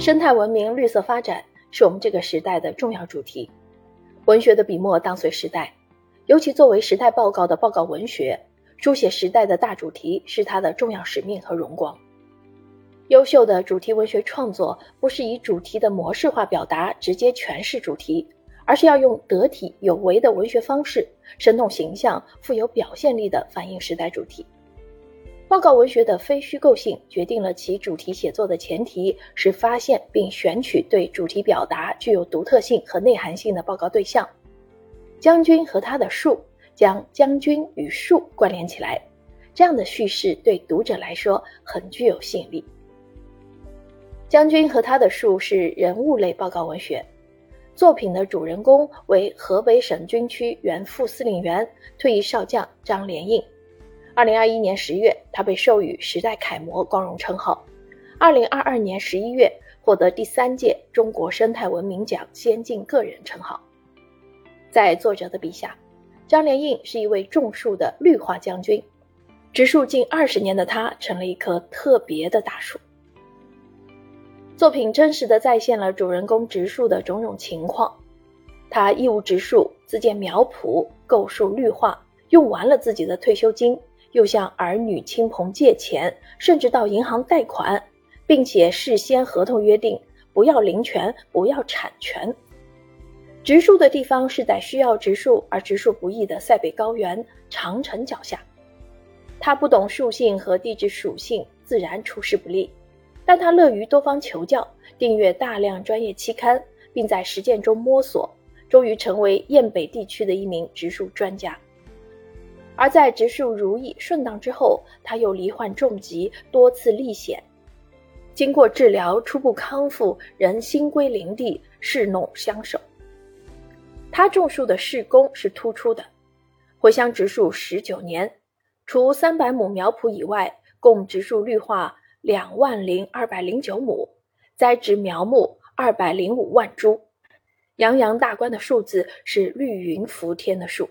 生态文明、绿色发展是我们这个时代的重要主题。文学的笔墨当随时代，尤其作为时代报告的报告文学，书写时代的大主题是它的重要使命和荣光。优秀的主题文学创作不是以主题的模式化表达直接诠释主题，而是要用得体有为的文学方式，生动形象、富有表现力地反映时代主题。报告文学的非虚构性决定了其主题写作的前提是发现并选取对主题表达具有独特性和内涵性的报告对象。将军和他的树将将军与树关联起来，这样的叙事对读者来说很具有吸引力。将军和他的树是人物类报告文学，作品的主人公为河北省军区原副司令员、退役少将张连印。二零二一年十月，他被授予时代楷模光荣称号。二零二二年十一月，获得第三届中国生态文明奖先进个人称号。在作者的笔下，张连印是一位种树的绿化将军，植树近二十年的他成了一棵特别的大树。作品真实的再现了主人公植树的种种情况，他义务植树，自建苗圃，购树绿化，用完了自己的退休金。又向儿女亲朋借钱，甚至到银行贷款，并且事先合同约定不要林权，不要产权。植树的地方是在需要植树而植树不易的塞北高原长城脚下。他不懂树性和地质属性，自然处事不利，但他乐于多方求教，订阅大量专业期刊，并在实践中摸索，终于成为雁北地区的一名植树专家。而在植树如意顺当之后，他又罹患重疾，多次历险，经过治疗初步康复，仍心归林地，侍弄相守。他种树的事功是突出的，回乡植树十九年，除三百亩苗圃以外，共植树绿化两万零二百零九亩，栽植苗木二百零五万株，洋洋大观的数字是绿云伏天的数。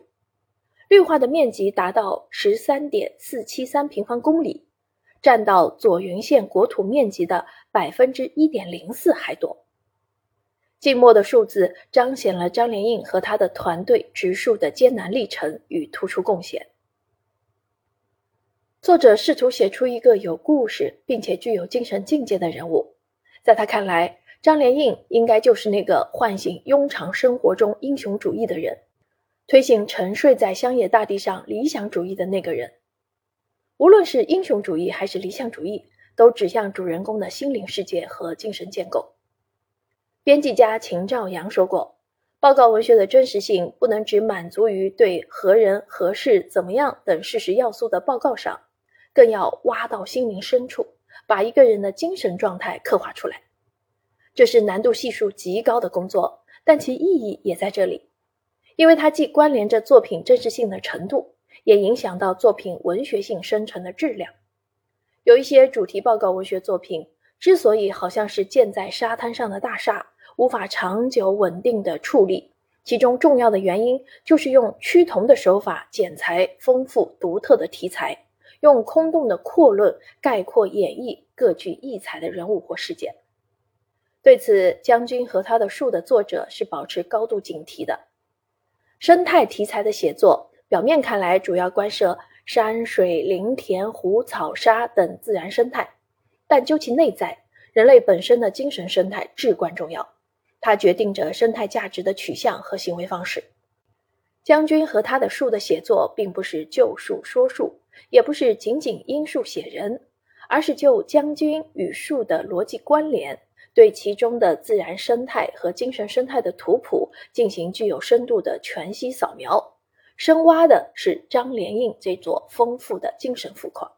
绿化的面积达到十三点四七三平方公里，占到左云县国土面积的百分之一点零四还多。静默的数字彰显了张连印和他的团队植树的艰难历程与突出贡献。作者试图写出一个有故事并且具有精神境界的人物，在他看来，张连印应该就是那个唤醒庸常生活中英雄主义的人。推行沉睡在乡野大地上理想主义的那个人，无论是英雄主义还是理想主义，都指向主人公的心灵世界和精神建构。编辑家秦兆阳说过：“报告文学的真实性不能只满足于对何人何事怎么样等事实要素的报告上，更要挖到心灵深处，把一个人的精神状态刻画出来。这是难度系数极高的工作，但其意义也在这里。”因为它既关联着作品真实性的程度，也影响到作品文学性生成的质量。有一些主题报告文学作品之所以好像是建在沙滩上的大厦，无法长久稳定的矗立，其中重要的原因就是用趋同的手法剪裁丰富独特的题材，用空洞的阔论概括演绎各具异彩的人物或事件。对此，将军和他的树的作者是保持高度警惕的。生态题材的写作，表面看来主要关涉山水林田湖草沙等自然生态，但究其内在，人类本身的精神生态至关重要，它决定着生态价值的取向和行为方式。将军和他的树的写作，并不是就树说树，也不是仅仅因树写人，而是就将军与树的逻辑关联。对其中的自然生态和精神生态的图谱进行具有深度的全息扫描，深挖的是张连印这座丰富的精神富矿。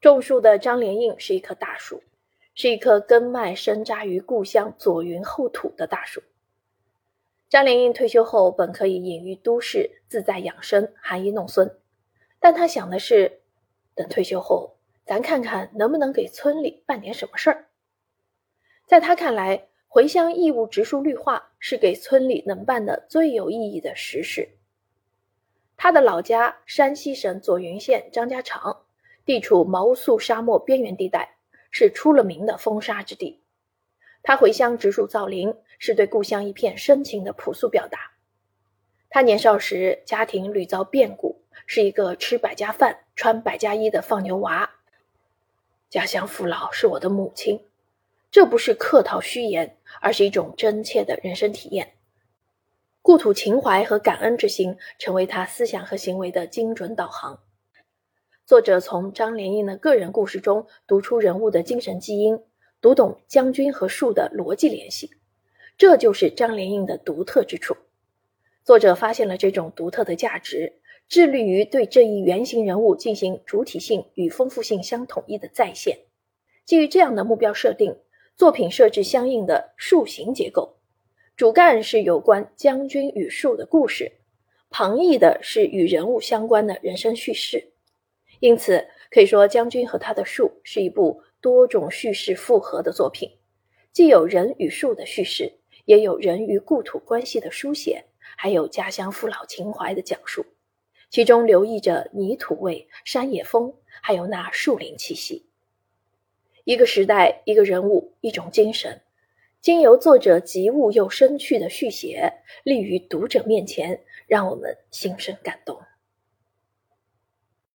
种树的张连印是一棵大树，是一棵根脉深扎于故乡左云后土的大树。张连印退休后本可以隐于都市，自在养生，含饴弄孙，但他想的是，等退休后，咱看看能不能给村里办点什么事儿。在他看来，回乡义务植树绿化是给村里能办的最有意义的实事。他的老家山西省左云县张家场，地处毛肃沙漠边缘地带，是出了名的风沙之地。他回乡植树造林，是对故乡一片深情的朴素表达。他年少时家庭屡遭变故，是一个吃百家饭、穿百家衣的放牛娃。家乡父老是我的母亲，这不是客套虚言，而是一种真切的人生体验。故土情怀和感恩之心，成为他思想和行为的精准导航。作者从张连印的个人故事中读出人物的精神基因，读懂将军和树的逻辑联系，这就是张连印的独特之处。作者发现了这种独特的价值，致力于对这一原型人物进行主体性与丰富性相统一的再现。基于这样的目标设定，作品设置相应的树形结构，主干是有关将军与树的故事，旁逸的是与人物相关的人生叙事。因此，可以说《将军和他的树》是一部多种叙事复合的作品，既有人与树的叙事，也有人与故土关系的书写，还有家乡父老情怀的讲述，其中留意着泥土味、山野风，还有那树林气息。一个时代，一个人物，一种精神，经由作者极物又生趣的续写，立于读者面前，让我们心生感动。